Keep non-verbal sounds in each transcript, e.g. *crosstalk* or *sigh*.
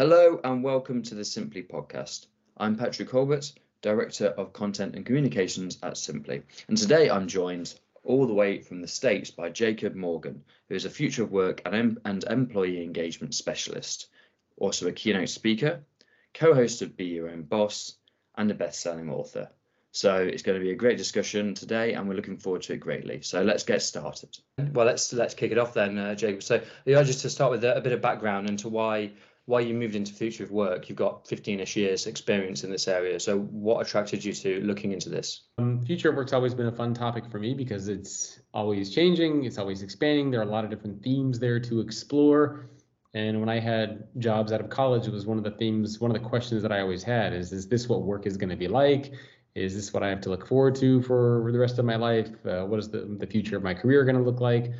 Hello and welcome to the Simply podcast. I'm Patrick Colbert, Director of Content and Communications at Simply. And today I'm joined all the way from the States by Jacob Morgan, who is a future of work and, and employee engagement specialist, also a keynote speaker, co host of Be Your Own Boss, and a best selling author. So it's going to be a great discussion today, and we're looking forward to it greatly. So let's get started. Well, let's let's kick it off then, uh, Jacob. So yeah, just to start with a, a bit of background into why why you moved into future of work. You've got 15ish years experience in this area. So what attracted you to looking into this? Um, future of work's always been a fun topic for me because it's always changing, it's always expanding. There are a lot of different themes there to explore. And when I had jobs out of college, it was one of the themes, one of the questions that I always had is, is this what work is going to be like? Is this what I have to look forward to for the rest of my life? Uh, what is the, the future of my career going to look like?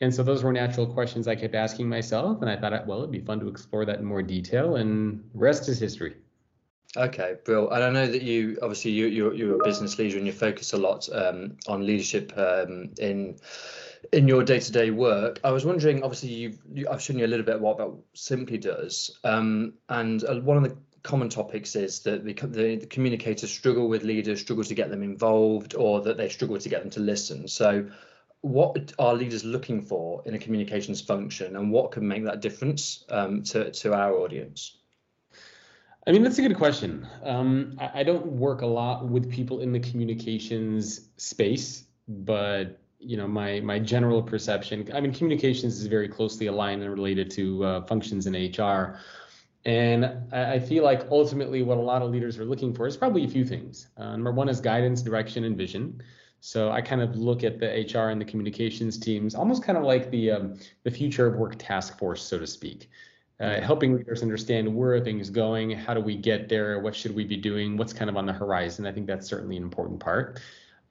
And so those were natural questions I kept asking myself. And I thought, well, it'd be fun to explore that in more detail. And rest is history. Okay, Bill. And I know that you obviously you you're, you're a business leader and you focus a lot um, on leadership um, in in your day-to-day work. I was wondering, obviously, you've you, I've shown you a little bit what about Simply does, um, and uh, one of the common topics is that the, the, the, communicators struggle with leaders, struggle to get them involved, or that they struggle to get them to listen. So, what are leaders looking for in a communications function, and what can make that difference um, to to our audience? I mean, that's a good question. Um, I, I don't work a lot with people in the communications space, but you know my my general perception i mean communications is very closely aligned and related to uh, functions in hr and I feel like ultimately what a lot of leaders are looking for is probably a few things. Uh, number one is guidance, direction, and vision. So I kind of look at the HR and the communications teams almost kind of like the um, the future of work task force, so to speak, uh, helping leaders understand where are things going, how do we get there, what should we be doing, what's kind of on the horizon. I think that's certainly an important part.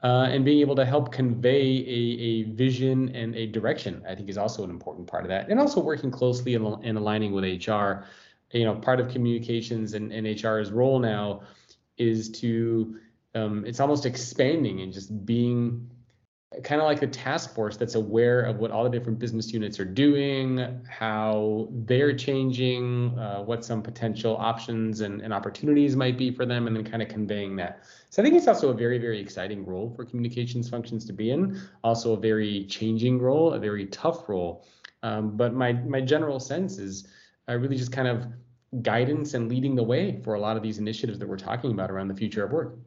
Uh, and being able to help convey a, a vision and a direction, I think, is also an important part of that. And also working closely and, and aligning with HR you know part of communications and, and HR's role now is to um, it's almost expanding and just being kind of like a task force that's aware of what all the different business units are doing, how they're changing, uh, what some potential options and, and opportunities might be for them, and then kind of conveying that. So I think it's also a very, very exciting role for communications functions to be in. Also a very changing role, a very tough role. Um, but my my general sense is uh, really just kind of guidance and leading the way for a lot of these initiatives that we're talking about around the future of work.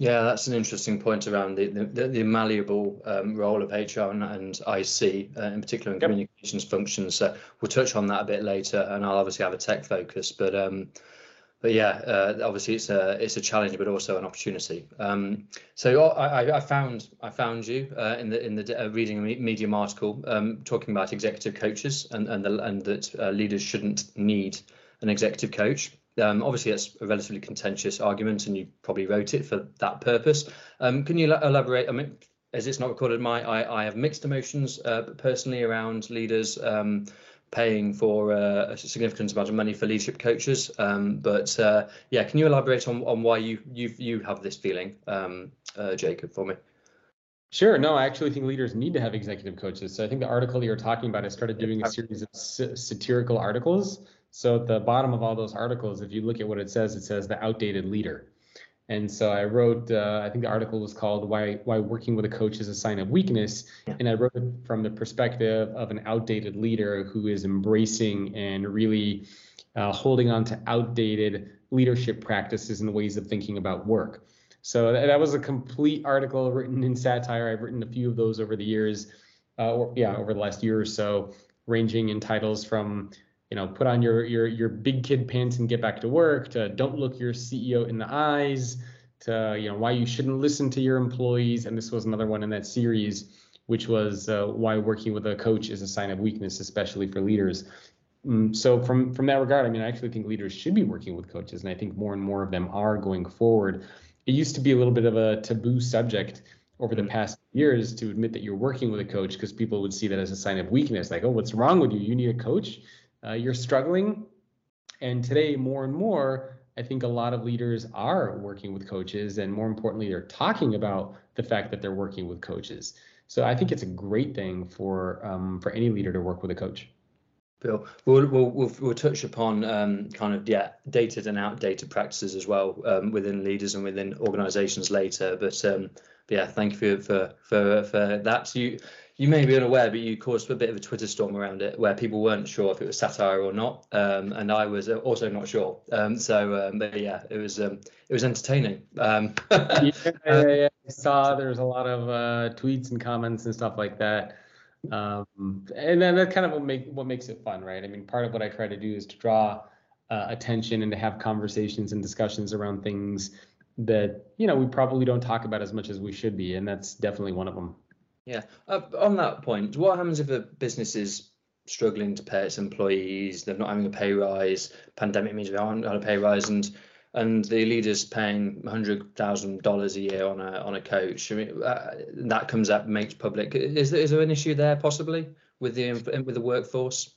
Yeah, that's an interesting point around the the, the malleable um, role of HR and, and IC, uh, in particular in yep. communications functions. So we'll touch on that a bit later, and I'll obviously have a tech focus. But um, but yeah, uh, obviously it's a it's a challenge, but also an opportunity. Um, so I, I, found I found you uh, in the in the uh, reading a Medium article um, talking about executive coaches and and the, and that uh, leaders shouldn't need an executive coach. Um, obviously, it's a relatively contentious argument, and you probably wrote it for that purpose. Um, can you elaborate? I mean, as it's not recorded, my I, I have mixed emotions uh, personally around leaders um, paying for uh, a significant amount of money for leadership coaches. Um, but uh, yeah, can you elaborate on, on why you you you have this feeling, um, uh, Jacob, for me? Sure. No, I actually think leaders need to have executive coaches. So I think the article you're talking about, I started doing a series of satirical articles so at the bottom of all those articles, if you look at what it says, it says the outdated leader. And so I wrote, uh, I think the article was called "Why Why Working with a Coach is a Sign of Weakness," and I wrote it from the perspective of an outdated leader who is embracing and really uh, holding on to outdated leadership practices and ways of thinking about work. So that, that was a complete article written in satire. I've written a few of those over the years, uh, or yeah, over the last year or so, ranging in titles from you know, put on your your your big kid pants and get back to work, to don't look your CEO in the eyes, to you know why you shouldn't listen to your employees. And this was another one in that series, which was uh, why working with a coach is a sign of weakness, especially for leaders. Um, so from from that regard, I mean, I actually think leaders should be working with coaches, and I think more and more of them are going forward. It used to be a little bit of a taboo subject over the mm. past years to admit that you're working with a coach because people would see that as a sign of weakness like oh what's wrong with you you need a coach uh, you're struggling. And today, more and more, I think a lot of leaders are working with coaches, and more importantly, they're talking about the fact that they're working with coaches. So I think it's a great thing for um, for any leader to work with a coach. Bill, we'll, we'll, we'll, we'll touch upon um, kind of yeah dated and outdated practices as well um, within leaders and within organisations later. But, um, but yeah, thank you for for for, for that. You you may be unaware, but you caused a bit of a Twitter storm around it, where people weren't sure if it was satire or not, um, and I was also not sure. Um, so, um, but yeah, it was um, it was entertaining. Um, *laughs* yeah, yeah, *laughs* I saw there's a lot of uh, tweets and comments and stuff like that, um, and then that kind of what make what makes it fun, right? I mean, part of what I try to do is to draw uh, attention and to have conversations and discussions around things that you know we probably don't talk about as much as we should be, and that's definitely one of them. Yeah. Uh, on that point, what happens if a business is struggling to pay its employees? They're not having a pay rise. Pandemic means they aren't on a pay rise, and and the leader's paying hundred thousand dollars a year on a on a coach. I mean, uh, that comes up, makes public. Is there, is there an issue there possibly with the with the workforce?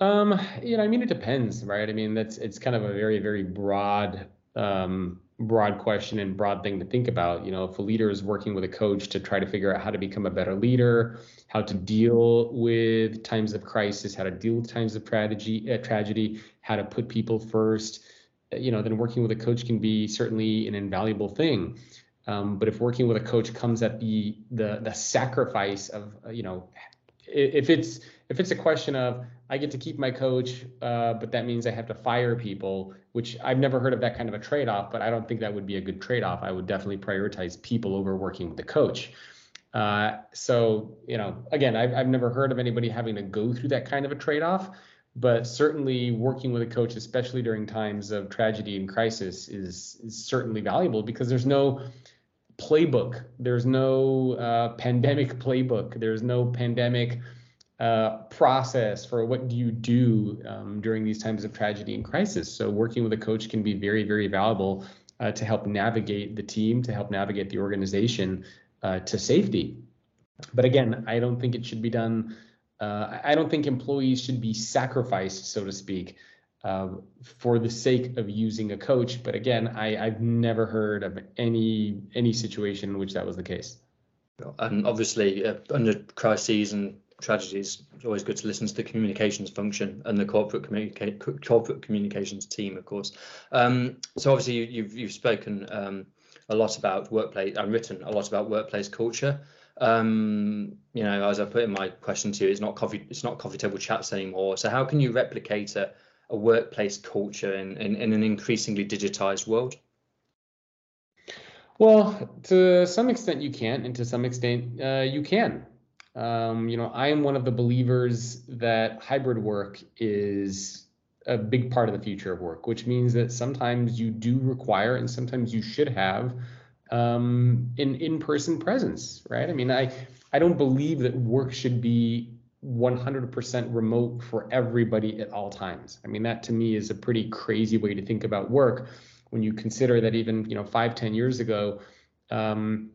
Um, you know, I mean, it depends, right? I mean, that's it's kind of a very very broad um, broad question and broad thing to think about. You know, if a leader is working with a coach to try to figure out how to become a better leader, how to deal with times of crisis, how to deal with times of tragedy, uh, tragedy, how to put people first, uh, you know, then working with a coach can be certainly an invaluable thing. Um, but if working with a coach comes at the the the sacrifice of, uh, you know, if it's if it's a question of I get to keep my coach, uh, but that means I have to fire people, which I've never heard of that kind of a trade off, but I don't think that would be a good trade off. I would definitely prioritize people over working with the coach. Uh, so, you know, again, I've, I've never heard of anybody having to go through that kind of a trade off, but certainly working with a coach, especially during times of tragedy and crisis, is, is certainly valuable because there's no playbook, there's no uh, *laughs* pandemic playbook, there's no pandemic uh, process for what do you do um, during these times of tragedy and crisis. So working with a coach can be very, very valuable uh, to help navigate the team, to help navigate the organization uh, to safety. But again, I don't think it should be done. Uh, I don't think employees should be sacrificed, so to speak, uh, for the sake of using a coach. But again, I, I've never heard of any any situation in which that was the case. And obviously, uh, under crises and tragedies, it's always good to listen to the communications function and the corporate communica- corporate communications team, of course. Um, so obviously you, have you've, you've spoken um, a lot about workplace and written a lot about workplace culture. Um, you know, as I put in my question to you, it's not coffee it's not coffee table chats anymore. So how can you replicate a, a workplace culture in, in, in an increasingly digitized world? Well, to some extent you can't, and to some extent uh, you can. Um, you know, I am one of the believers that hybrid work is a big part of the future of work, which means that sometimes you do require and sometimes you should have um, an in-person presence, right? I mean, I I don't believe that work should be 100% remote for everybody at all times. I mean, that to me is a pretty crazy way to think about work when you consider that even you know five, ten years ago. Um,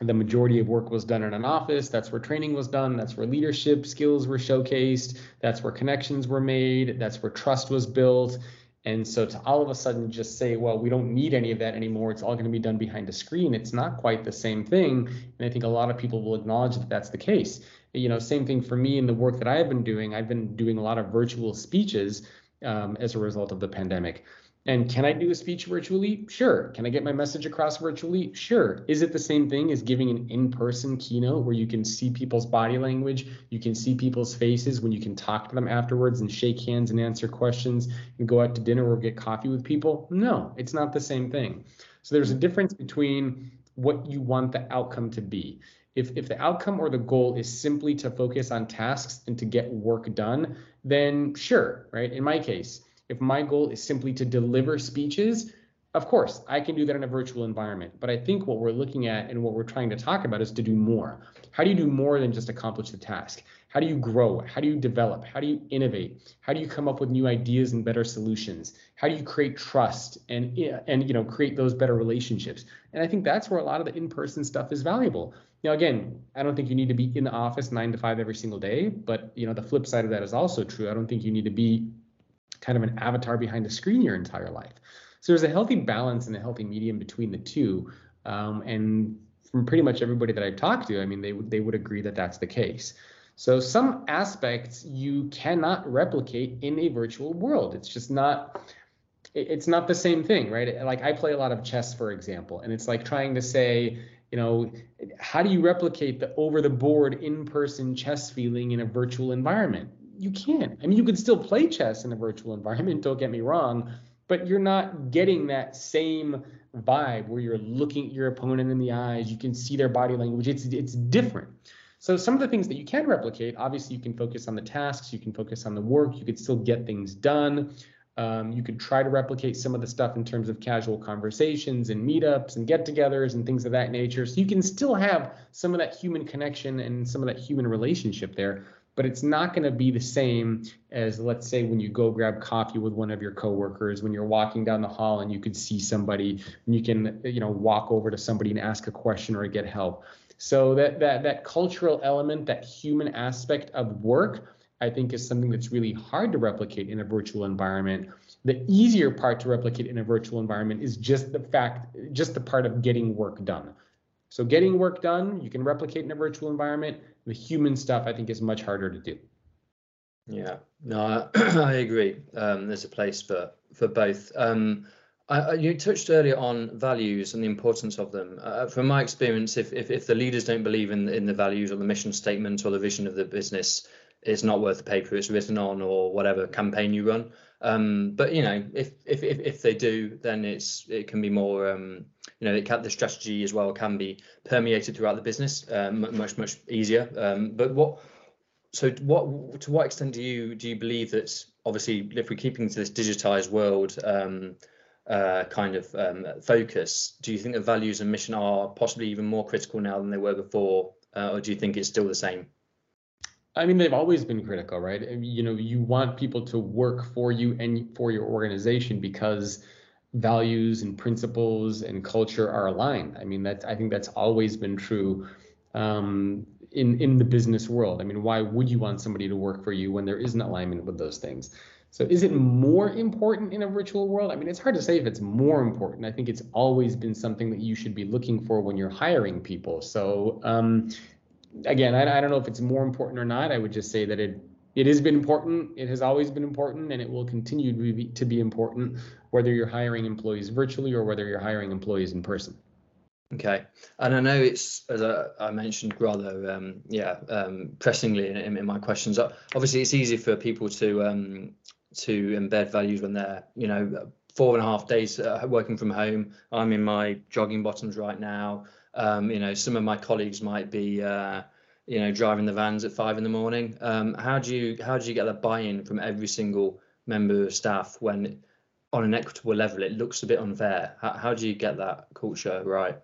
the majority of work was done in an office. That's where training was done. That's where leadership skills were showcased. That's where connections were made. That's where trust was built. And so to all of a sudden just say, well, we don't need any of that anymore. It's all going to be done behind a screen. It's not quite the same thing. And I think a lot of people will acknowledge that that's the case. You know, same thing for me in the work that I've been doing. I've been doing a lot of virtual speeches um, as a result of the pandemic. And can I do a speech virtually? Sure. Can I get my message across virtually? Sure. Is it the same thing as giving an in person keynote where you can see people's body language? You can see people's faces when you can talk to them afterwards and shake hands and answer questions and go out to dinner or get coffee with people? No, it's not the same thing. So there's a difference between what you want the outcome to be. If, if the outcome or the goal is simply to focus on tasks and to get work done, then sure, right? In my case, if my goal is simply to deliver speeches, of course, I can do that in a virtual environment. But I think what we're looking at and what we're trying to talk about is to do more. How do you do more than just accomplish the task? How do you grow? How do you develop? How do you innovate? How do you come up with new ideas and better solutions? How do you create trust and and you know create those better relationships? And I think that's where a lot of the in-person stuff is valuable. Now, again, I don't think you need to be in the office nine to five every single day, but you know the flip side of that is also true. I don't think you need to be kind of an avatar behind a screen your entire life. So there's a healthy balance and a healthy medium between the two. Um, and from pretty much everybody that I've talked to, I mean, they they would agree that that's the case. So some aspects you cannot replicate in a virtual world. It's just not it's not the same thing, right? Like I play a lot of chess, for example, and it's like trying to say, you know, how do you replicate the over the board in person chess feeling in a virtual environment? You can't. I mean, you could still play chess in a virtual environment, *laughs* don't get me wrong, but you're not getting that same vibe where you're looking at your opponent in the eyes, you can see their body language. It's it's different. So some of the things that you can replicate, obviously you can focus on the tasks, you can focus on the work, you could still get things done. Um, you could try to replicate some of the stuff in terms of casual conversations and meetups and get-togethers and things of that nature. So you can still have some of that human connection and some of that human relationship there, but it's not going to be the same as let's say when you go grab coffee with one of your coworkers, when you're walking down the hall and you could see somebody and you can you know walk over to somebody and ask a question or get help. So that that that cultural element, that human aspect of work, I think is something that's really hard to replicate in a virtual environment. The easier part to replicate in a virtual environment is just the fact, just the part of getting work done. So getting work done, you can replicate in a virtual environment. The human stuff, I think, is much harder to do. Yeah, no, I, *clears throat* agree. Um, there's a place for for both. Um, I, you touched earlier on values and the importance of them. Uh, from my experience, if, if, if the leaders don't believe in in the values or the mission statement or the vision of the business, it's not worth the paper it's written on or whatever campaign you run. Um, but you know, if, if if if they do, then it's it can be more. Um, you know, it can, the strategy as well can be permeated throughout the business um, much much easier. Um, but what? So what? To what extent do you do you believe that obviously if we're keeping to this digitized world? Um, uh, kind of um, focus, do you think the values and mission are possibly even more critical now than they were before, uh, or do you think it's still the same? I mean, they've always been critical, right? You know, you want people to work for you and for your organization because values and principles and culture are aligned. I mean, that I think that's always been true um, in in the business world. I mean, why would you want somebody to work for you when there isn't alignment with those things? So is it more important in a virtual world? I mean, it's hard to say if it's more important. I think it's always been something that you should be looking for when you're hiring people. So um, again, I, I don't know if it's more important or not. I would just say that it it has been important. It has always been important, and it will continue to be, to be important, whether you're hiring employees virtually or whether you're hiring employees in person. Okay, and I know it's as I, mentioned rather, um, yeah, um, pressingly in, in, my questions. Obviously, it's easy for people to um, to embed values when they're you know four and a half days uh, working from home. I'm in my jogging bottoms right now. Um, you know, some of my colleagues might be, uh, you know, driving the vans at five in the morning. Um, how do you how do you get that buy-in from every single member of staff when, on an equitable level, it looks a bit unfair? How, how do you get that culture right?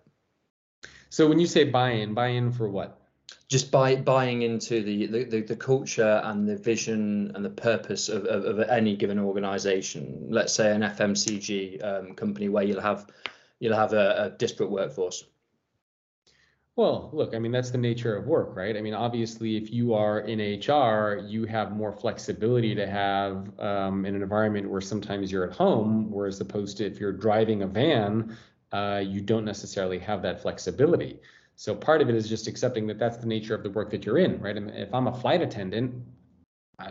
So when you say buy-in, buy-in for what? Just by buying into the, the, the, the, culture and the vision and the purpose of, of, of any given organization. Let's say an FMCG um, company where you'll have you'll have a, a disparate workforce. Well, look, I mean, that's the nature of work, right? I mean, obviously, if you are in HR, you have more flexibility to have um, in an environment where sometimes you're at home, whereas opposed to if you're driving a van, uh, you don't necessarily have that flexibility. So part of it is just accepting that that's the nature of the work that you're in, right? And if I'm a flight attendant,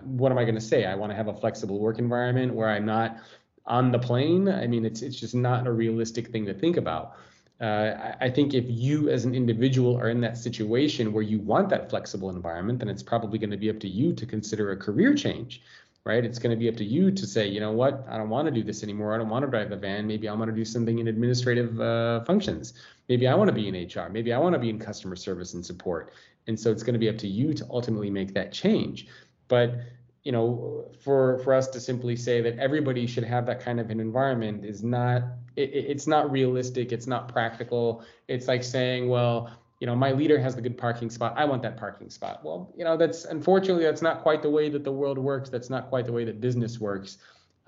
what am I going to say? I want to have a flexible work environment where I'm not on the plane. I mean, it's it's just not a realistic thing to think about. Uh, I think if you as an individual are in that situation where you want that flexible environment, then it's probably going to be up to you to consider a career change, right? It's going to be up to you to say, you know what, I don't want to do this anymore. I don't want to drive the van. Maybe I want to do something in administrative uh, functions. Maybe I want to be in HR. Maybe I want to be in customer service and support. And so it's going to be up to you to ultimately make that change. But you know, for for us to simply say that everybody should have that kind of an environment is not it, it's not realistic. It's not practical. It's like saying, well, you know, my leader has the good parking spot. I want that parking spot. Well, you know, that's unfortunately that's not quite the way that the world works. That's not quite the way that business works.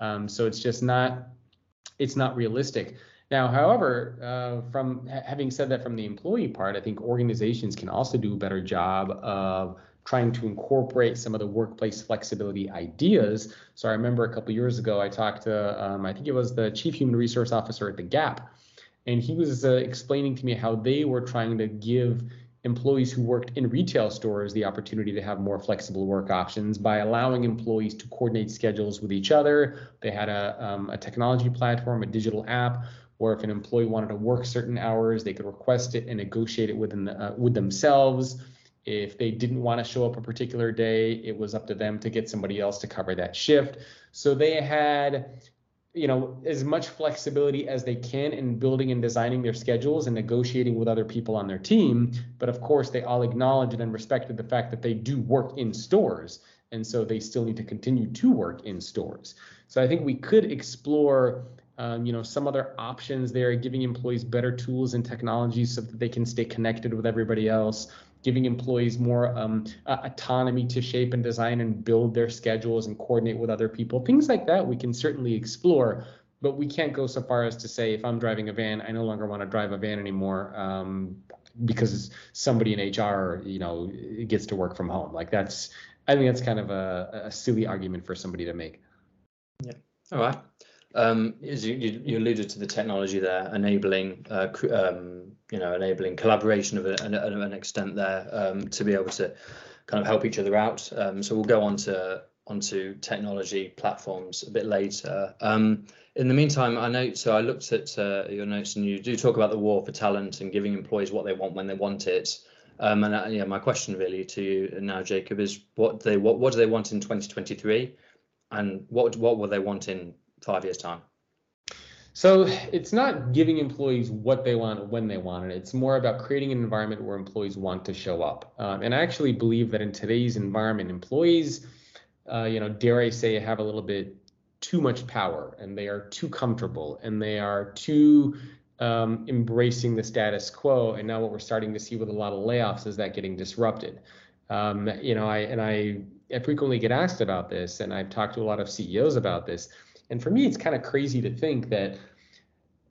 Um, so it's just not it's not realistic. Now, however, uh, from having said that from the employee part, I think organizations can also do a better job of trying to incorporate some of the workplace flexibility ideas. So I remember a couple years ago, I talked to, um, I think it was the chief human resource officer at the Gap, and he was uh, explaining to me how they were trying to give employees who worked in retail stores the opportunity to have more flexible work options by allowing employees to coordinate schedules with each other. They had a, um, a technology platform, a digital app, where if an employee wanted to work certain hours, they could request it and negotiate it within the, uh, with themselves. If they didn't want to show up a particular day, it was up to them to get somebody else to cover that shift. So they had you know as much flexibility as they can in building and designing their schedules and negotiating with other people on their team but of course they all acknowledged and respected the fact that they do work in stores and so they still need to continue to work in stores so i think we could explore um, you know some other options there giving employees better tools and technologies so that they can stay connected with everybody else giving employees more um, uh, autonomy to shape and design and build their schedules and coordinate with other people. Things like that we can certainly explore, but we can't go so far as to say if I'm driving a van, I no longer want to drive a van anymore um, because somebody in HR, you know, gets to work from home. Like that's, I think that's kind of a, a silly argument for somebody to make. Yeah. All right. Um, as you, you, alluded to the technology there, enabling uh, um, you know enabling collaboration of an, an extent there um, to be able to kind of help each other out. Um, so we'll go on to onto technology platforms a bit later. Um, in the meantime, I know so I looked at uh, your notes and you do talk about the war for talent and giving employees what they want when they want it. Um, and uh, yeah, my question really to you now, Jacob, is what they what what do they want in 2023, and what what will they want in five years' time? So it's not giving employees what they want when they want it. It's more about creating an environment where employees want to show up. Um, and I actually believe that in today's environment, employees, uh, you know, dare I say, have a little bit too much power and they are too comfortable and they are too um, embracing the status quo. And now what we're starting to see with a lot of layoffs is that getting disrupted. Um, you know, I and I, I frequently get asked about this, and I've talked to a lot of CEOs about this and for me, it's kind of crazy to think that,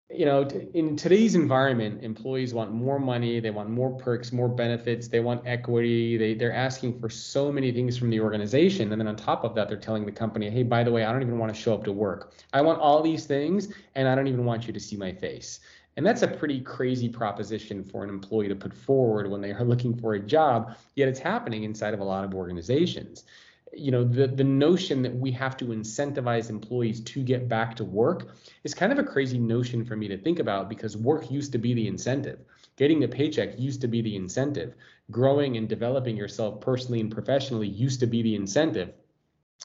you know, in today's environment, employees want more money, they want more perks, more benefits, they want equity. They they're asking for so many things from the organization, and then on top of that, they're telling the company, hey, by the way, I don't even want to show up to work. I want all these things, and I don't even want you to see my face. And that's a pretty crazy proposition for an employee to put forward when they are *laughs* looking for a job, yet it's happening inside of a lot of organizations you know the the notion that we have to incentivize employees to get back to work is kind of a crazy notion for me to think about because work used to be the incentive. Getting a paycheck used to be the incentive. Growing and developing yourself personally and professionally used to be the incentive.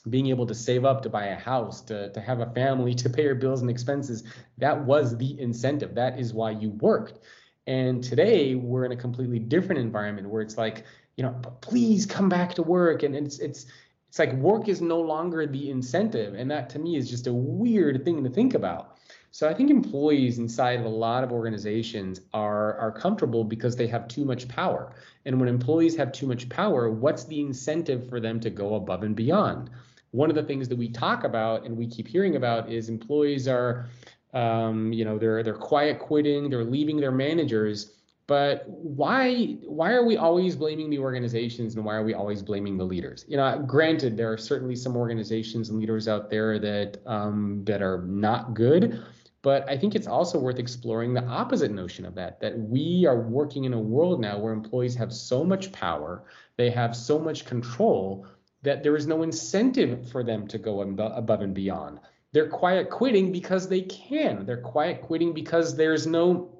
Being able to save up to buy a house to, to have a family *laughs* to pay your bills and expenses that was the incentive. That is why you worked. And today we're in a completely different environment where it's like you know please come back to work. And it's it's it's like work is no longer the incentive. And that to me is just a weird thing to think about. So I think employees inside of a lot of organizations are, are comfortable because they have too much power. And when employees have too much power, what's the incentive for them to go above and beyond? One of the things that we talk about and we keep hearing about is employees are, um, you know, they're they're quiet quitting, they're leaving their managers but why why are we always blaming the organizations and why are we always blaming the leaders? You know granted there are certainly some organizations and leaders out there that um, that are not good but i think it's also worth exploring the opposite notion of that that we are working in a world now where employees have so much power they have so much control that there is no incentive for them to go above and beyond. They're quiet quitting because they can. They're quiet quitting because there's no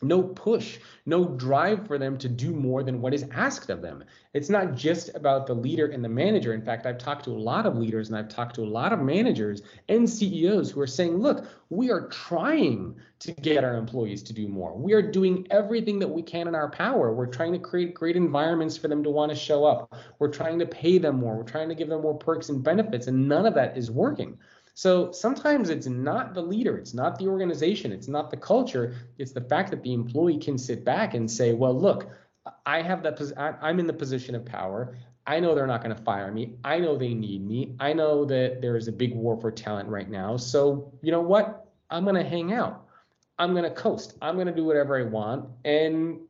no push, no drive for them to do more than what is asked of them. It's not just about the leader and the manager. In fact, I've talked to a lot of leaders and I've talked to a lot of managers and CEOs who are saying, look, we are trying to get our employees to do more. We are doing everything that we can in our power. We're trying to create great environments for them to want to show up. We're trying to pay them more. We're trying to give them more perks and benefits, and none of that is working. So sometimes it's not the leader, it's not the organization, it's not the culture, it's the fact that the employee can sit back and say, well, look, I have that, I'm in the position of power. I know they're not going to fire me. I know they need me. I know that there is a big war for talent right now. So, you know what? I'm going to hang out. I'm going to coast. I'm going to do whatever I want and,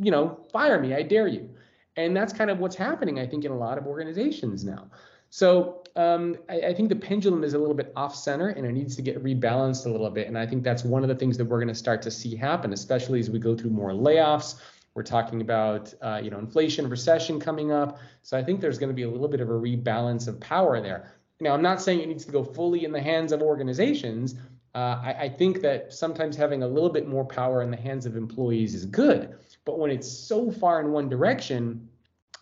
you know, fire me. I dare you. And that's kind of what's happening, I think, in a lot of organizations now. So um, I, I, think the pendulum is a little bit off center and it needs to get rebalanced a little bit. And I think that's one of the things that we're going to start to see happen, especially as we go through more layoffs, We're talking about uh, you know inflation, recession coming up. So I think there's going to be a little bit of a rebalance of power there. Now, I'm not saying it needs to go fully in the hands of organizations. Uh, I, I think that sometimes having a little bit more power in the hands of employees is good. But when it's so far in one direction,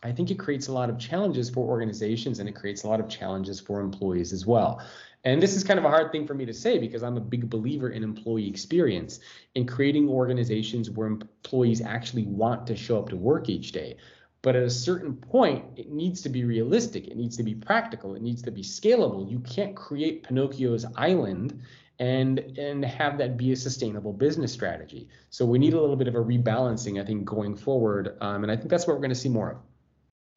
I think it creates a lot of challenges for organizations and it creates a lot of challenges for employees as well. And this is kind of a hard thing for me to say because I'm a big believer in employee experience in creating organizations where employees actually want to show up to work each day. But at a certain point, it needs to be realistic. It needs to be practical. It needs to be scalable. You can't create Pinocchio's island and and have that be a sustainable business strategy. So we need a little bit of a rebalancing, I think, going forward. Um, and I think that's what we're going to see more of.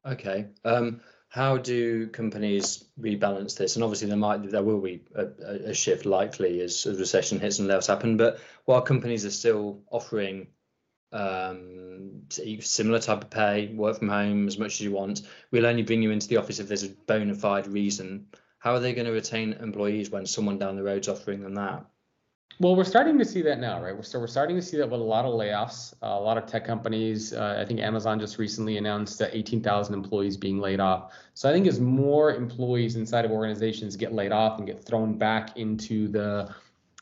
Okay. Um, how do companies rebalance this? And obviously, there might there will be a, a shift likely as a recession hits and layoffs happen. But while companies are still offering um, similar type of pay, work from home as much as you want. We'll only bring you into the office if there's a bona fide reason. How are they going to retain employees when someone down the road's offering them that? Well, we're starting to see that now, right? So we're starting to see that with a lot of layoffs, uh, a lot of tech companies. Uh, I think Amazon just recently announced that 18,000 employees being laid off. So I think as more employees inside of organizations get laid off and get thrown back into the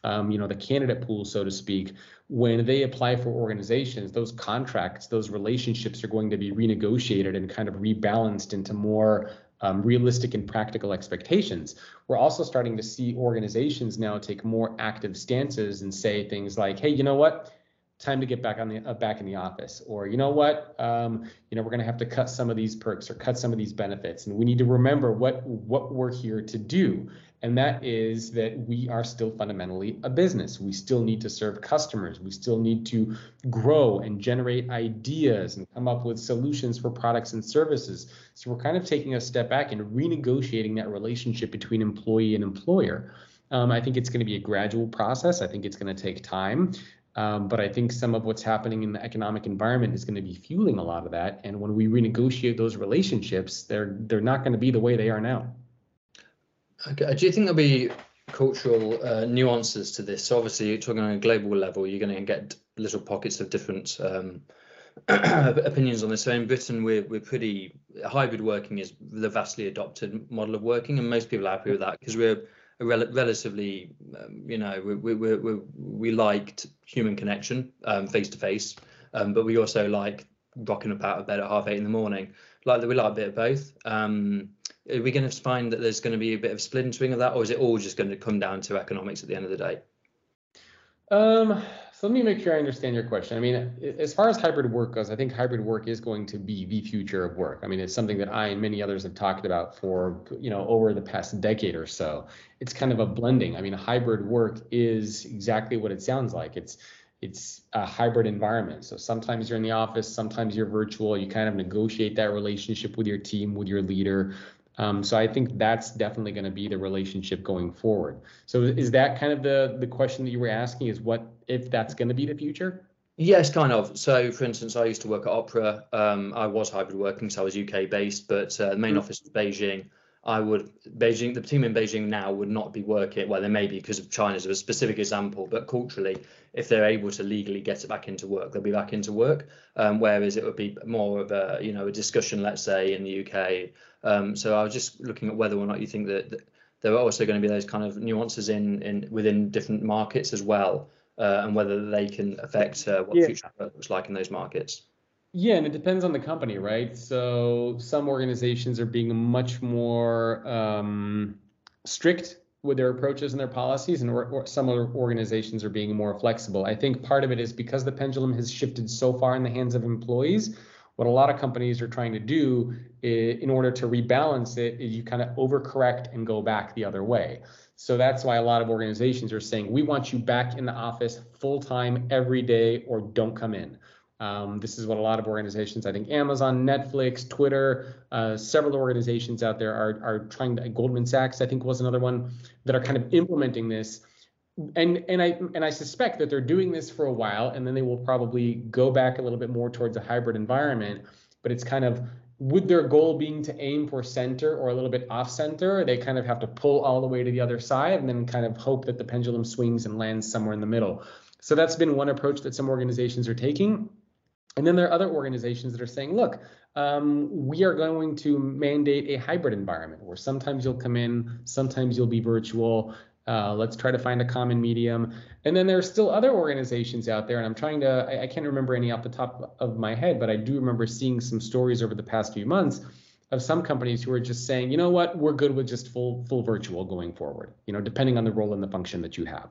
um, you know, the candidate pool, so to speak, when they apply for organizations, those contracts, those relationships are going to be renegotiated and kind of rebalanced into more um, realistic and practical expectations. We're also starting to see organizations now take more active stances and say things like, "Hey, you know what? Time to get back on the uh, back in the office," or "You know what? Um, you know, we're going to have to cut some of these perks or cut some of these benefits, and we need to remember what what we're here to do." And that is that we are still fundamentally a business. We still need to serve customers. We still need to grow and generate ideas and come up with solutions for products and services. So we're kind of taking a step back and renegotiating that relationship between employee and employer. Um, I think it's going to be a gradual process. I think it's going to take time. Um, but I think some of what's happening in the economic environment is going to be fueling a lot of that. And when we renegotiate those relationships, they're they're not going to be the way they are now. Okay. Do you think there'll be cultural uh, nuances to this? So obviously, you're talking on a global level, you're going to get little pockets of different um, *clears throat* opinions on this. So in Britain, we're we're pretty hybrid working is the vastly adopted model of working, and most people are happy with that because we're a rel- relatively, um, you know, we we we we liked human connection face to face, but we also like rocking up out of bed at half eight in the morning. Like we like a bit of both. Um, are we going to find that there's going to be a bit of splintering of that, or is it all just going to come down to economics at the end of the day? Um, so let me make sure I understand your question. I mean, as far as hybrid work goes, I think hybrid work is going to be the future of work. I mean, it's something that I and many others have talked about for, you know, over the past decade or so. It's kind of a blending. I mean, hybrid work is exactly what it sounds like. It's it's a hybrid environment. So sometimes you're in the office, sometimes you're virtual. You kind of negotiate that relationship with your team, with your leader. Um, so I think that's definitely going to be the relationship going forward. So is that kind of the the question that you were asking? Is what if that's going to be the future? Yes, kind of. So, for instance, I used to work at Opera. Um, I was hybrid working, so I was UK based, but uh, the main mm-hmm. office was Beijing. I would Beijing. The team in Beijing now would not be working. Well, they may be because of China's a specific example, but culturally, if they're able to legally get it back into work, they'll be back into work. Um, whereas it would be more of a you know a discussion, let's say in the UK. Um, so I was just looking at whether or not you think that, that there are also going to be those kind of nuances in in within different markets as well, uh, and whether they can affect uh, what yeah. future looks like in those markets. Yeah, and it depends on the company, right? So some organizations are being much more um, strict with their approaches and their policies, and or, or some other organizations are being more flexible. I think part of it is because the pendulum has shifted so far in the hands of employees. What a lot of companies are trying to do is, in order to rebalance it is you kind of overcorrect and go back the other way. So that's why a lot of organizations are saying, we want you back in the office full time every day or don't come in. Um, this is what a lot of organizations, I think Amazon, Netflix, Twitter, uh, several organizations out there are, are trying to, Goldman Sachs, I think was another one that are kind of implementing this. And, and I and I suspect that they're doing this for a while and then they will probably go back a little bit more towards a hybrid environment. But it's kind of with their goal being to aim for center or a little bit off center, they kind of have to pull all the way to the other side and then kind of hope that the pendulum swings and lands somewhere in the middle. So that's been one approach that some organizations are taking. And then there are other organizations that are saying, look, um, we are going to mandate a hybrid environment where sometimes you'll come in, sometimes you'll be virtual. Uh, let's try to find a common medium. And then there are still other organizations out there, and I'm trying to, I, I can't remember any off the top of my head, but I do remember seeing some stories over the past few months of some companies who are just saying, you know what, we're good with just full full virtual going forward, you know, depending on the role and the function that you have.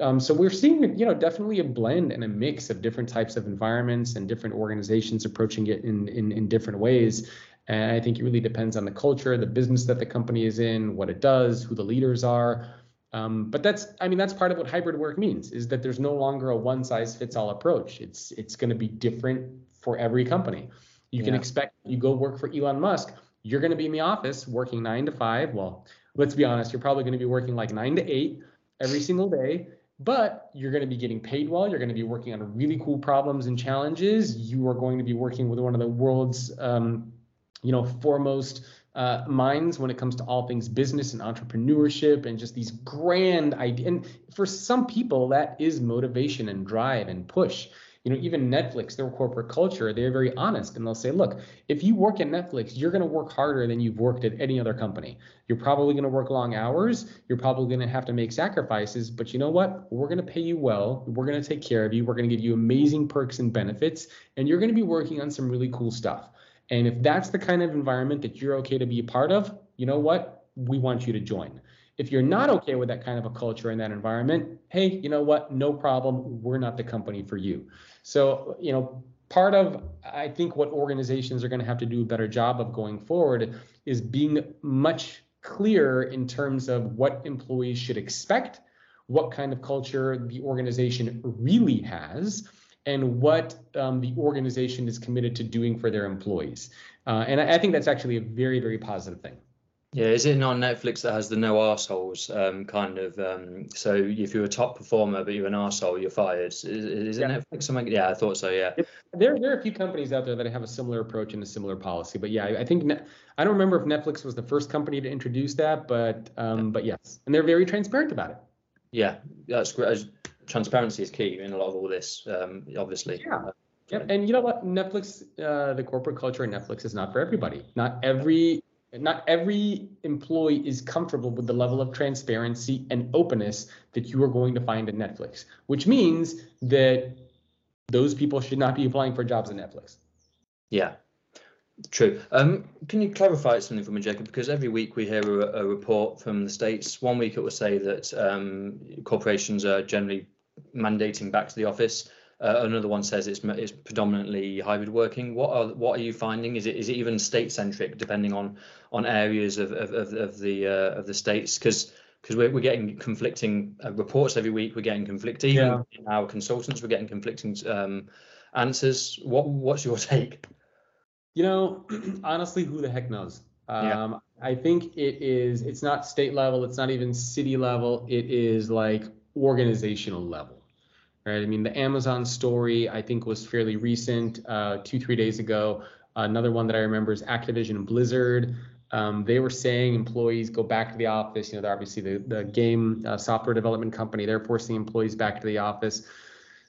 Um, so we're seeing, you know, definitely a blend and a mix of different types of environments and different organizations approaching it in, in, in different ways. And I think it really depends on the culture, the business that the company is in, what it does, who the leaders are. Um, but that's, I mean, that's part of what hybrid work means is that there's no longer a one size fits all approach. It's it's going to be different for every company. You yeah. can expect you go work for Elon Musk, you're going to be in the office working nine to five. Well, let's be honest, you're probably going to be working like nine to eight every single day but you're going to be getting paid well. You're going to be working on really cool problems and challenges. You are going to be working with one of the world's, um, you know, foremost uh, minds when it comes to all things business and entrepreneurship and just these grand ideas. And for some people, that is motivation and drive and push you know even netflix their corporate culture they're very honest and they'll say look if you work at netflix you're going to work harder than you've worked at any other company. You're probably going to work long hours. You're probably going to have to make sacrifices but you know what? We're going to pay you well. We're going to take care of you. We're going to give you amazing perks and benefits and you're going to be working on some really cool stuff. And if that's the kind of environment that you're okay to be a part of you know what? We want you to join if you're not okay with that kind of a culture and that environment, hey, you know what? No problem. We're not the company for you. So, you know, part of I think what organizations are going to have to do a better job of going forward is being much clearer in terms of what employees should expect, what kind of culture the organization really has, and what um, the organization is committed to doing for their employees. Uh, and I, I think that's actually a very, very positive thing. Yeah, is it on Netflix that has the no arseholes um, kind of? Um, so if you're a top performer but you're an arsehole, you're fired. Is, is it yeah. Netflix? Something? Yeah, I thought so. Yeah. There, there are a few companies out there that have a similar approach and a similar policy. But yeah, I, I think I don't remember if Netflix was the first company to introduce that, but um, but yes, and they're very transparent about it. Yeah, that's great. Transparency is key in a lot of all this, um, obviously. Yeah. Yep. And you know what? Netflix, uh, the corporate culture in Netflix is not for everybody. Not every not every employee is comfortable with the level of transparency and openness that you are going to find at Netflix, which means that those people should not be applying for jobs at Netflix. Yeah, true. Um, can you clarify something for me, Jacob? Because every week we hear a, a report from the states. One week it will say that um, corporations are generally mandating back to the office. Uh, another one says it's it's predominantly hybrid working. What are what are you finding? Is it is it even state centric, depending on on areas of of, of, of the uh, of the states? Because because we're, we're getting conflicting uh, reports every week. We're getting conflicting. Yeah. Our consultants we're getting conflicting um, answers. What what's your *laughs* take? You know, *clears throat* honestly, who the heck knows? Um, yeah. I think it is. It's not state level. It's not even city level. It is like organizational level right? I mean, the Amazon story I think was fairly recent, uh, two three days ago. Another one that I remember is Activision and Blizzard. Um, they were saying employees go back to the office. You know, they're obviously the the game uh, software development company. They're forcing employees back to the office.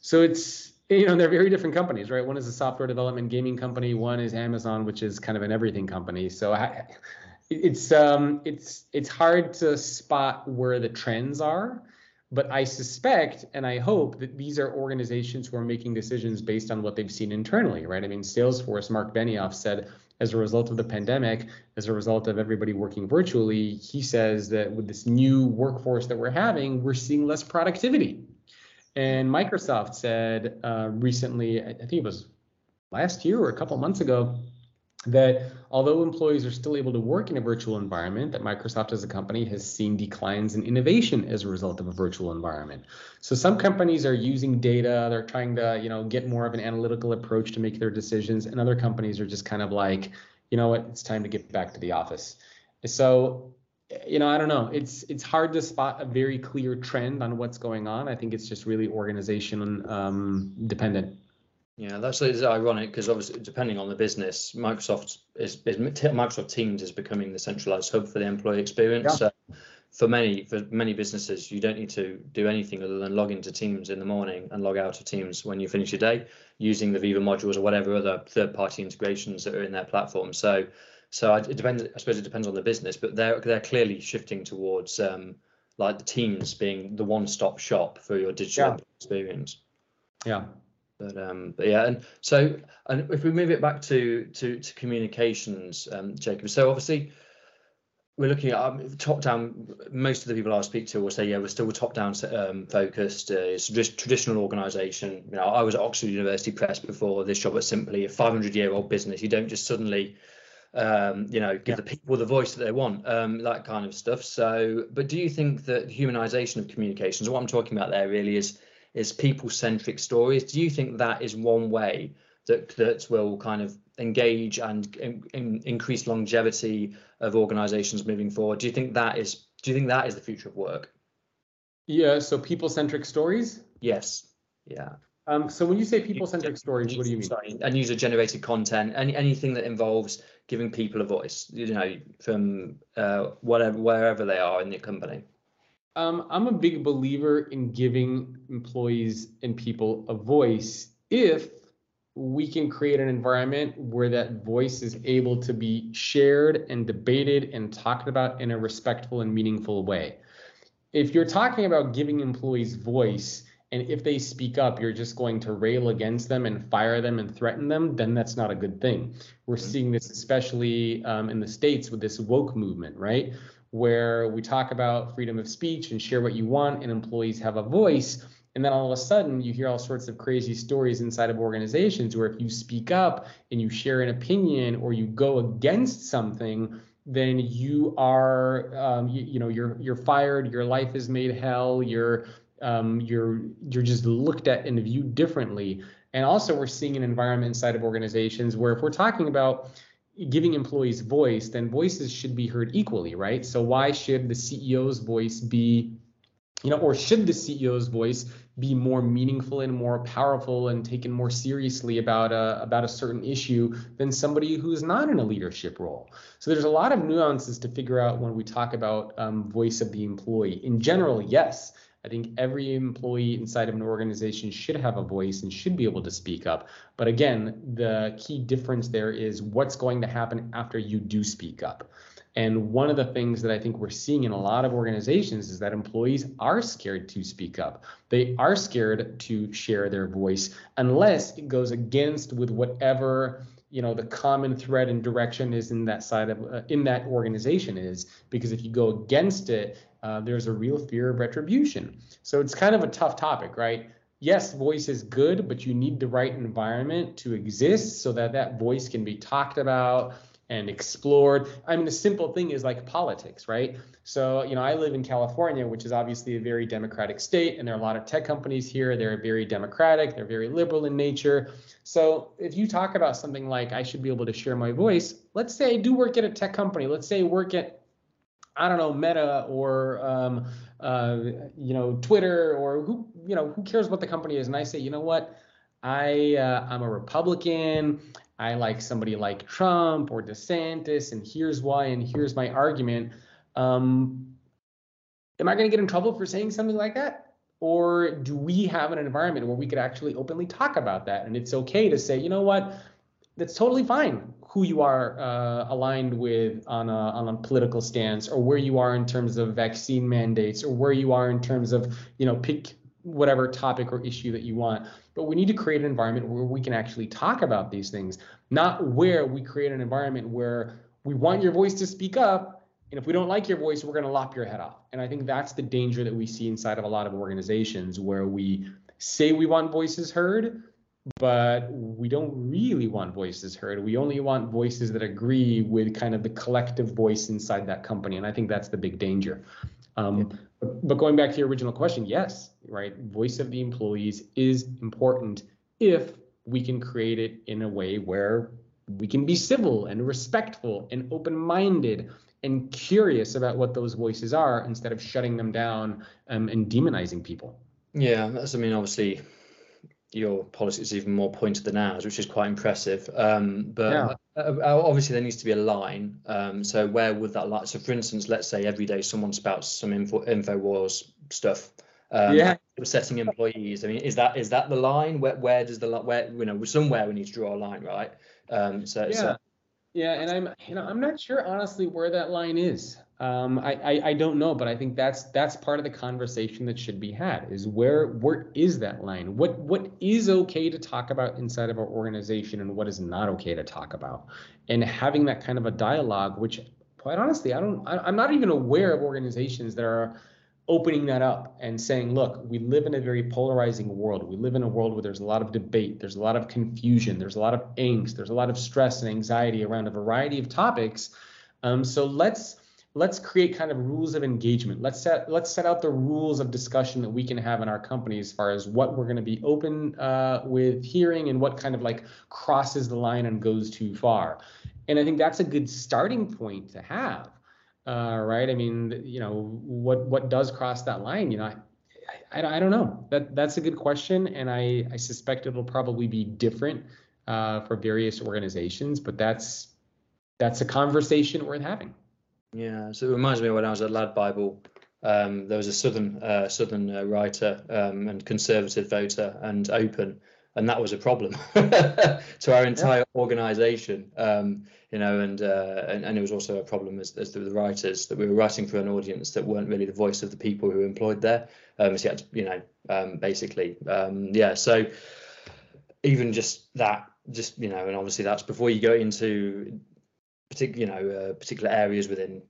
So it's you know they're very different companies, right? One is a software development gaming company. One is Amazon, which is kind of an everything company. So I, it's um it's it's hard to spot where the trends are but I suspect and I hope that these are organizations who are making decisions based on what they've seen internally, right? I mean, Salesforce, Marc Benioff said, as a result of the pandemic, as a result of everybody working virtually, he says that with this new workforce that we're having, we're seeing less productivity. And Microsoft said uh, recently, I think it was last year or a couple months ago, that although employees are still able to work in a virtual environment, that Microsoft as a company has seen declines in innovation as a result of a virtual environment. So some companies are using data, they're trying to, you know, get more of an analytical approach to make their decisions, and other companies are just kind of like, you know what, it's time to get back to the office. So, you know, I don't know. It's it's hard to spot a very clear trend on what's going on. I think it's just really organization um, dependent. Yeah, that's it's ironic because obviously, depending on the business, Microsoft is, is, Microsoft Teams is becoming the centralized hub for the employee experience. Yeah. So for many for many businesses, you don't need to do anything other than log into Teams in the morning and log out of Teams when you finish your day using the Viva modules or whatever other third-party integrations that are in their platform. So, so it depends. I suppose it depends on the business, but they're they're clearly shifting towards um, like the Teams being the one-stop shop for your digital yeah. experience. Yeah. But um, but yeah, and so and if we move it back to to to communications, um, Jacob. So obviously we're looking at um, top down. Most of the people I speak to will say, yeah, we're still top down um, focused. Uh, it's just traditional organisation. You know, I was at Oxford University Press before this job at Simply, a 500 year old business. You don't just suddenly, um, you know, give yeah. the people the voice that they want, um, that kind of stuff. So, but do you think that humanisation of communications, what I'm talking about there really is is people centric stories? Do you think that is one way that that will kind of engage and in, in, increase longevity of organizations moving forward? Do you think that is do you think that is the future of work? Yeah so people centric stories? Yes. Yeah. Um, so when you say people centric stories what do you mean? Sorry, and user generated content any anything that involves giving people a voice you know from uh, whatever wherever they are in the company um, i'm a big believer in giving employees and people a voice if we can create an environment where that voice is able to be shared and debated and talked about in a respectful and meaningful way. If you're talking about giving employees voice, and if they speak up, you're just going to rail against them and fire them and threaten them, then that's not a good thing. We're mm-hmm. seeing this especially um, in the States with this woke movement, right? Where we talk about freedom of speech and share what you want, and employees have a voice and then all of a sudden, you hear all sorts of crazy stories inside of organizations where if you speak up and you share an opinion or you go against something, then you are, um, you, you, know, you're you're fired. Your life is made hell. You're um, you're you're just looked at and viewed differently. And also, we're seeing an environment inside of organizations where if we're talking about giving employees voice, then voices should be heard equally, right? So why should the CEO's voice be you know, or should the CEO's voice be more meaningful and more powerful and taken more seriously about a about a certain issue than somebody who's not in a leadership role? So there's a lot of nuances to figure out when we talk about um, voice of the employee. In general, yes, I think every employee inside of an organization should have a voice and should be able to speak up. But again, the key difference there is what's going to happen after you do speak up. And one of the things that I think we're seeing in a lot of organizations is that employees are scared to speak up. They are scared to share their voice unless it goes against with whatever you know the common thread and direction is in that side of uh, in that organization is because if you go against it uh, there's a real fear of retribution so it's kind of a tough topic right yes voice is good but you need the right environment to exist so that that voice can be talked about and explored. I mean, the simple thing is like politics, right? So, you know, I live in California, which is obviously a very democratic state, and there are a lot of tech companies here. They're very democratic, they're very liberal in nature. So, if you talk about something like I should be able to share my voice, let's say I do work at a tech company, let's say I work at I don't know, Meta or um, uh, you know, Twitter or who, you know, who cares what the company is? And I say, you know what? I uh, I'm a Republican. I like somebody like Trump or DeSantis, and here's why, and here's my argument. Um, am I going to get in trouble for saying something like that? Or do we have an environment where we could actually openly talk about that? And it's okay to say, you know what, that's totally fine who you are uh, aligned with on a, on a political stance or where you are in terms of vaccine mandates or where you are in terms of, you know, pick whatever topic or issue that you want. But we need to create an environment where we can actually talk about these things, not where we create an environment where we want your voice to speak up. And if we don't like your voice, we're going to lop your head off. And I think that's the danger that we see inside of a lot of organizations where we say we want voices heard, but we don't really want voices heard. We only want voices that agree with kind of the collective voice inside that company. And I think that's the big danger. Um, yeah. But going back to your original question, yes, right? Voice of the employees is important if we can create it in a way where we can be civil and respectful and open minded and curious about what those voices are instead of shutting them down um, and demonizing people. Yeah, that's, I mean, obviously, your policy is even more pointed than ours, which is quite impressive. Um, but yeah. Uh, uh, obviously, there needs to be a line. Um, so where would that line? So, for instance, let's say every day someone spouts some info Infowars stuff. Um, yeah. Setting employees. I mean, is that is that the line? Where where does the line where you know somewhere we need to draw a line, right? Um, so yeah. So, yeah, and I'm you know I'm not sure honestly where that line is. Um, I, I, I don't know, but I think that's that's part of the conversation that should be had. Is where where is that line? What what is okay to talk about inside of our organization, and what is not okay to talk about? And having that kind of a dialogue, which quite honestly, I don't, I, I'm not even aware of organizations that are opening that up and saying, look, we live in a very polarizing world. We live in a world where there's a lot of debate, there's a lot of confusion, there's a lot of angst, there's a lot of stress and anxiety around a variety of topics. Um, so let's let's create kind of rules of engagement. Let's set let's set out the rules of discussion that we can have in our company as far as what we're going to be open uh, with hearing and what kind of like crosses the line and goes too far. And I think that's a good starting point to have, uh, right? I mean, you know, what what does cross that line? You know, I, I, I don't know. That that's a good question, and I I suspect it'll probably be different uh, for various organizations, but that's that's a conversation worth having. Yeah, so it reminds me when I was at Lad Bible. Um, there was a southern uh, southern uh, writer um, and conservative voter and open, and that was a problem *laughs* to our entire yeah. organisation. Um, you know, and, uh, and and it was also a problem as, as the, the writers that we were writing for an audience that weren't really the voice of the people who were employed there. Um, so you, to, you know, um, basically, um, yeah. So even just that, just you know, and obviously that's before you go into particular you know uh, particular areas within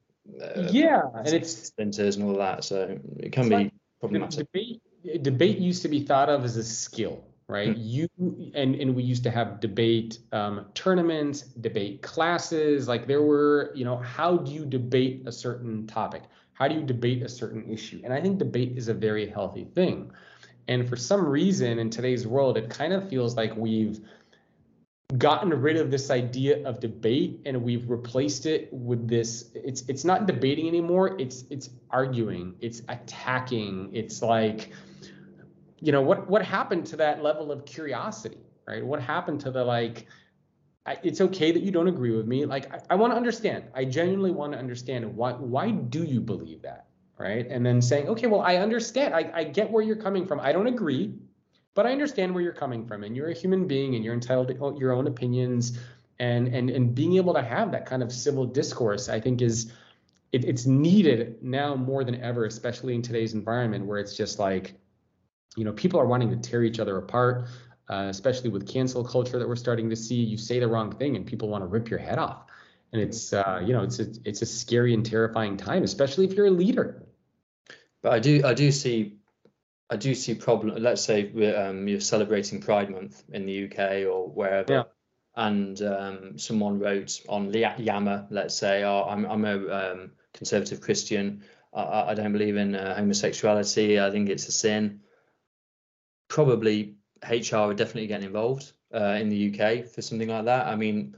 uh, yeah and it's centers and all that so it can be like problematic debate, debate used to be thought of as a skill right? Hmm. you and and we used to have debate um, tournaments debate classes like there were you know how do you debate a certain topic? How do you debate a certain issue? And i think debate is a very healthy thing. And for some reason in today's world it kind of feels like we've gotten rid of this idea of debate and we've replaced it with this it's it's not debating anymore it's it's arguing it's attacking it's like you know what what happened to that level of curiosity right? What happened to the like it's okay that you don't agree with me. Like i, I want to understand. I genuinely want to understand why why do you believe that right? And then saying okay well i understand. I, I get where you're coming from. I don't agree but I understand where you're coming from, and you're a human being, and you're entitled to your own opinions, and and and being able to have that kind of civil discourse, I think is it, it's needed now more than ever, especially in today's environment where it's just like, you know, people are wanting to tear each other apart, uh, especially with cancel culture that we're starting to see. You say the wrong thing, and people want to rip your head off, and it's uh, you know, it's a, it's a scary and terrifying time, especially if you're a leader. But I do I do see I do see problem. Let's say um, you're celebrating Pride Month in the UK or wherever, yeah. and um, someone wrote on Yammer, let's say, oh, I'm I'm a um, conservative Christian. I, I don't believe in uh, homosexuality. I think it's a sin. Probably HR are definitely getting involved uh, in the UK for something like that. I mean,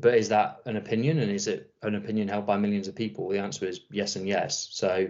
but is that an opinion, and is it an opinion held by millions of people? The answer is yes and yes. So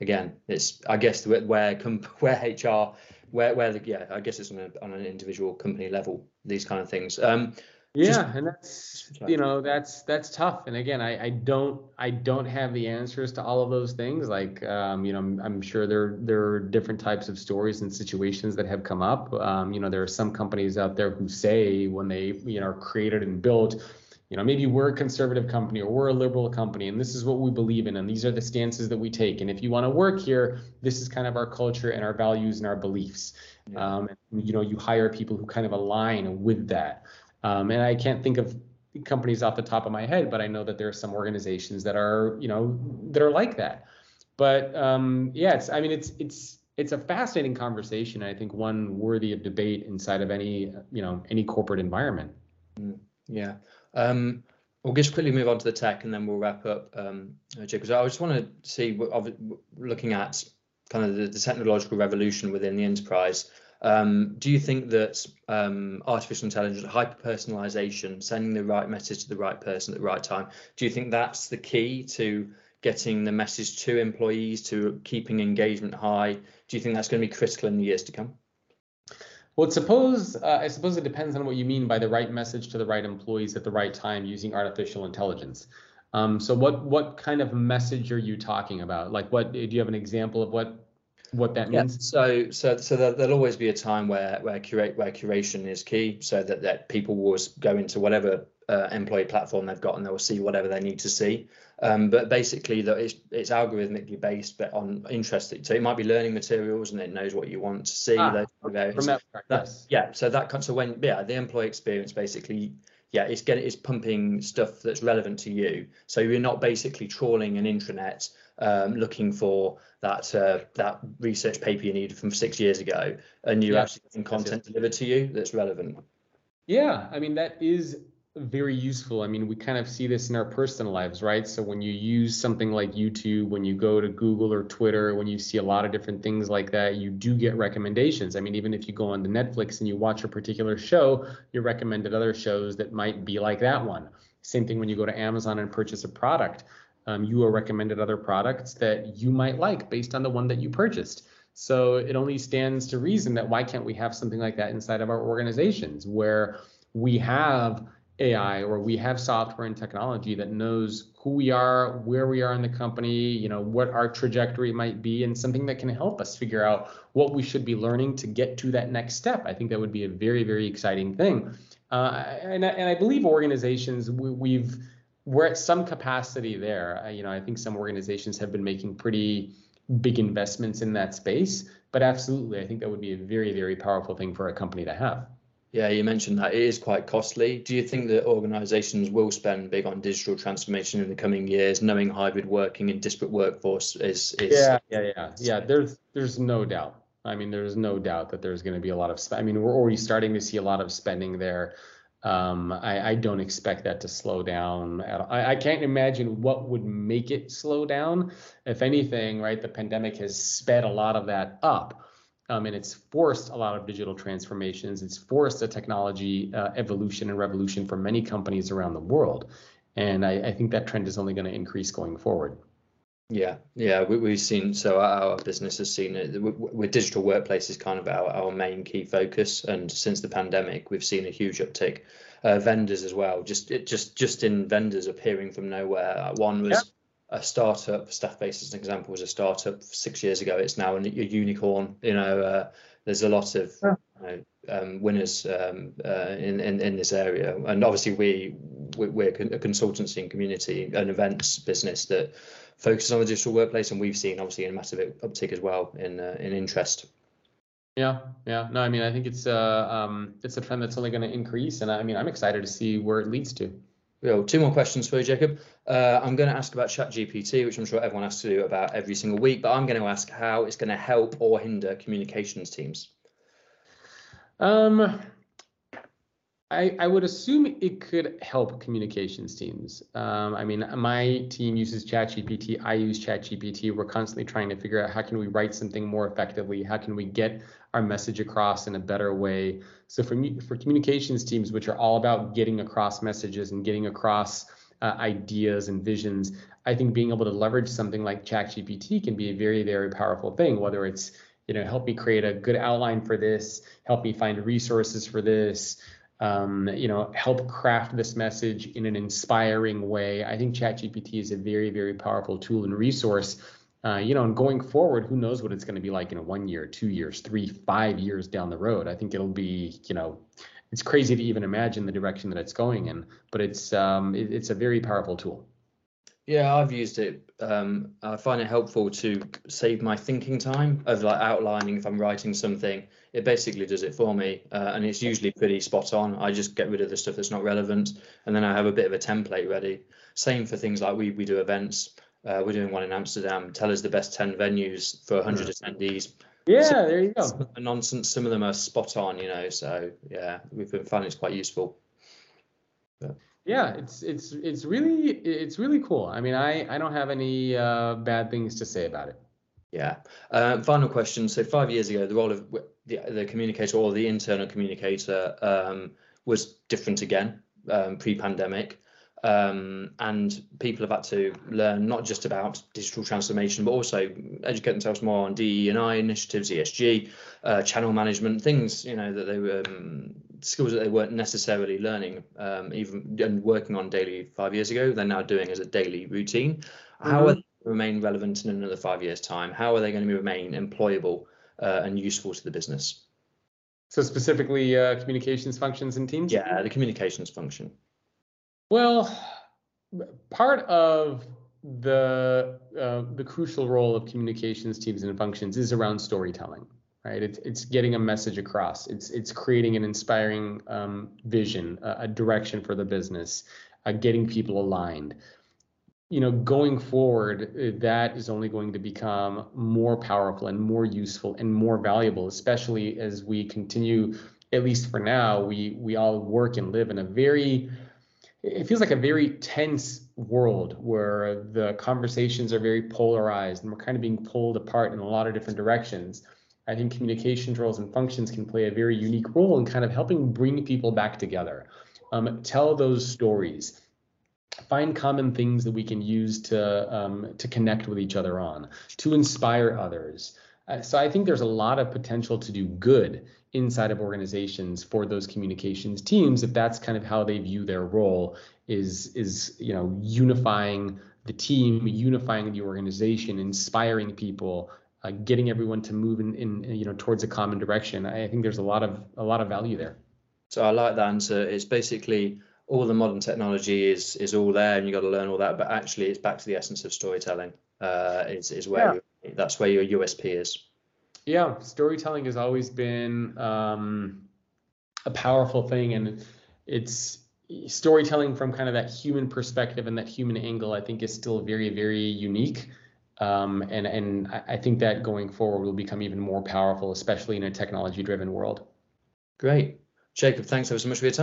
again, it's I guess where where, HR *laughs* where where the yeah I guess it's on, a, on an individual company level these kind of things. Um, yeah, just, and that's you know that's that's tough. And again, I, I don't I don't have the answers to all of those things. Like um, you know, I'm, I'm sure there there are different types of stories and situations that have come up. Um, you know, there are some companies out there who say when they you know are created and built you know maybe we're a conservative company or we're a liberal company and this is what we believe in and these are the stances that we take and if you want to work here this is kind of our culture and our values and our beliefs yeah. um, and, you know you hire people who kind of align with that um, and i can't think of companies off the top of my head but i know that there are some organizations that are you know that are like that. But um, yeah it's i mean it's it's it's a fascinating conversation i think one worthy of debate inside of any you know any corporate environment. Mm, yeah. Um, we'll just quickly move on to the tech and then we'll wrap up, um, Because I just want to see, looking at kind of the, the technological revolution within the enterprise, um, do you think that um, artificial intelligence, hyper-personalization, sending the right message to the right person at the right time, do you think that's the key to getting the message to employees, to keeping engagement high? Do you think that's going to be critical in the years to come? Well, suppose uh, I suppose it depends on what you mean by the right message to the right employees at the right time using artificial intelligence. Um, so what what kind of message are you talking about? Like, what do you have an example of what what that means? Yeah, so so so there, will always be a time where where curate where curation is key, so that that people will go into whatever uh, employee platform they've got and they'll see whatever they need to see. Um, but basically, that it's it's algorithmically based, but on interest. So it might be learning materials, and it knows what you want to see. Ah, from that, yes. Yeah. So that kind. so when yeah, the employee experience basically yeah, it's getting it's pumping stuff that's relevant to you. So you're not basically trawling an intranet um, looking for that uh, that research paper you needed from six years ago, and you're yeah, actually getting content delivered to you that's relevant. Yeah, I mean that is very useful. I mean, we kind of see this in our personal lives, right? So when you use something like YouTube, when you go to Google or Twitter, when you see a lot of different things like that, you do get recommendations. I mean, even if you go on to Netflix and you watch a particular show, you're recommended other shows that might be like that one. Same thing when you go to Amazon and purchase a product. Um, you are recommended other products that you might like based on the one that you purchased. So it only stands to reason that why can't we have something like that inside of our organizations where we have AI or we have software and technology that knows who we are, where we are in the company, you know, what our trajectory might be, and something that can help us figure out what we should be learning to get to that next step. I think that would be a very, very exciting thing. Uh, and, and I believe organizations, we, we've, we're at some capacity there. Uh, you know, I think some organizations have been making pretty big investments in that space, but absolutely, I think that would be a very, very powerful thing for a company to have. Yeah, you mentioned that it is quite costly. Do you think that organisations will spend big on digital transformation in the coming years, knowing hybrid working and disparate workforce is? is yeah, yeah, yeah, yeah. There's there's no doubt. I mean, there's no doubt that there's going to be a lot of. I mean, we're already starting to see a lot of spending there. Um, I, I don't expect that to slow down. I, I can't imagine what would make it slow down. If anything, right, the pandemic has sped a lot of that up um, and it's forced a lot of digital transformations. It's forced a technology uh, evolution and revolution for many companies around the world. And I, I think that trend is only going to increase going forward. Yeah, yeah, we, have seen so our business has seen it with digital workplace is kind of our, our main key focus, and since the pandemic, we've seen a huge uptick. Uh, vendors as well, just it just just in vendors appearing from nowhere. One was a startup, Staffbase as an example, was a startup six years ago. It's now a, a unicorn. You know, uh, there's a lot of you know, um, winners um, uh, in, in in this area, and obviously we, we are a consultancy and community and events business that focuses on the digital workplace, and we've seen obviously a massive uptick as well in uh, in interest. Yeah, yeah. No, I mean, I think it's uh, um, it's a trend that's only going to increase, and I mean, I'm excited to see where it leads to. Well, two more questions for you, Jacob. Uh, I'm going to ask about ChatGPT, which I'm sure everyone has to do about every single week, but I'm going to ask how it's going to help or hinder communications teams. Um, I, I would assume it could help communications teams. Um, I mean, my team uses ChatGPT. I use ChatGPT. We're constantly trying to figure out how can we write something more effectively? How can we get our message across in a better way? So for me, for communications teams, which are all about getting across messages and getting across uh, ideas and visions, I think being able to leverage something like ChatGPT can be a very, very powerful thing. Whether it's you know, help me create a good outline for this, help me find resources for this um, you know, help craft this message in an inspiring way. I think ChatGPT is a very, very powerful tool and resource. Uh, you know, and going forward, who knows what it's going to be like in one year, two years, three, five years down the road. I think it'll be, you know, it's crazy to even imagine the direction that it's going in, but it's um, it, it's a very powerful tool. Yeah, I've used it. Um, I find it helpful to save my thinking time of like outlining if I'm writing something. It basically does it for me, uh, and it's usually pretty spot on. I just get rid of the stuff that's not relevant, and then I have a bit of a template ready. Same for things like we we do events. Uh, we're doing one in Amsterdam. Tell us the best ten venues for 100 attendees. Yeah, there you go. Nonsense. Some of them are spot on, you know. So yeah, we've been finding it's quite useful. But yeah it's it's it's really it's really cool. I mean i i don't have any uh, bad things to say about it. Yeah. Um, final question. So five years ago the role of the, the communicator or the internal communicator um, was different again um, pre-pandemic. Um, and people have had to learn not just about digital transformation, but also educate themselves more on DE and I initiatives, ESG, uh, channel management, things you know that they were um, skills that they weren't necessarily learning um, even and working on daily five years ago. They're now doing as a daily routine. Mm-hmm. How are they remain relevant in another five years' time? How are they going to remain employable uh, and useful to the business? So specifically, uh, communications functions and teams. Yeah, the communications function. Well, part of the uh, the crucial role of communications teams and functions is around storytelling, right? It's it's getting a message across. It's it's creating an inspiring um, vision, a, a, direction for the business, uh, getting people aligned. You know, going forward, uh, that is only going to become more powerful and more useful and more valuable, especially as we continue. At least for now, we we all work and live in a very it feels like a very tense world where the conversations are very polarized and we're kind of being pulled apart in a lot of different directions. I think communications roles and functions can play a very unique role in kind of helping bring people back together, um, tell those stories, find common things that we can use to um, to connect with each other on, to inspire others. Uh, so I think there's a lot of potential to do good inside of organizations for those communications teams if that's kind of how they view their role is is you know unifying the team unifying the organization inspiring people uh, getting everyone to move in, in you know towards a common direction i think there's a lot of a lot of value there so i like that answer it's basically all the modern technology is is all there and you got to learn all that but actually it's back to the essence of storytelling uh, is, is where yeah. that's where your usp is yeah, storytelling has always been um, a powerful thing, and it's storytelling from kind of that human perspective and that human angle. I think is still very, very unique, um, and and I think that going forward will become even more powerful, especially in a technology-driven world. Great, Jacob. Thanks ever so much for your time.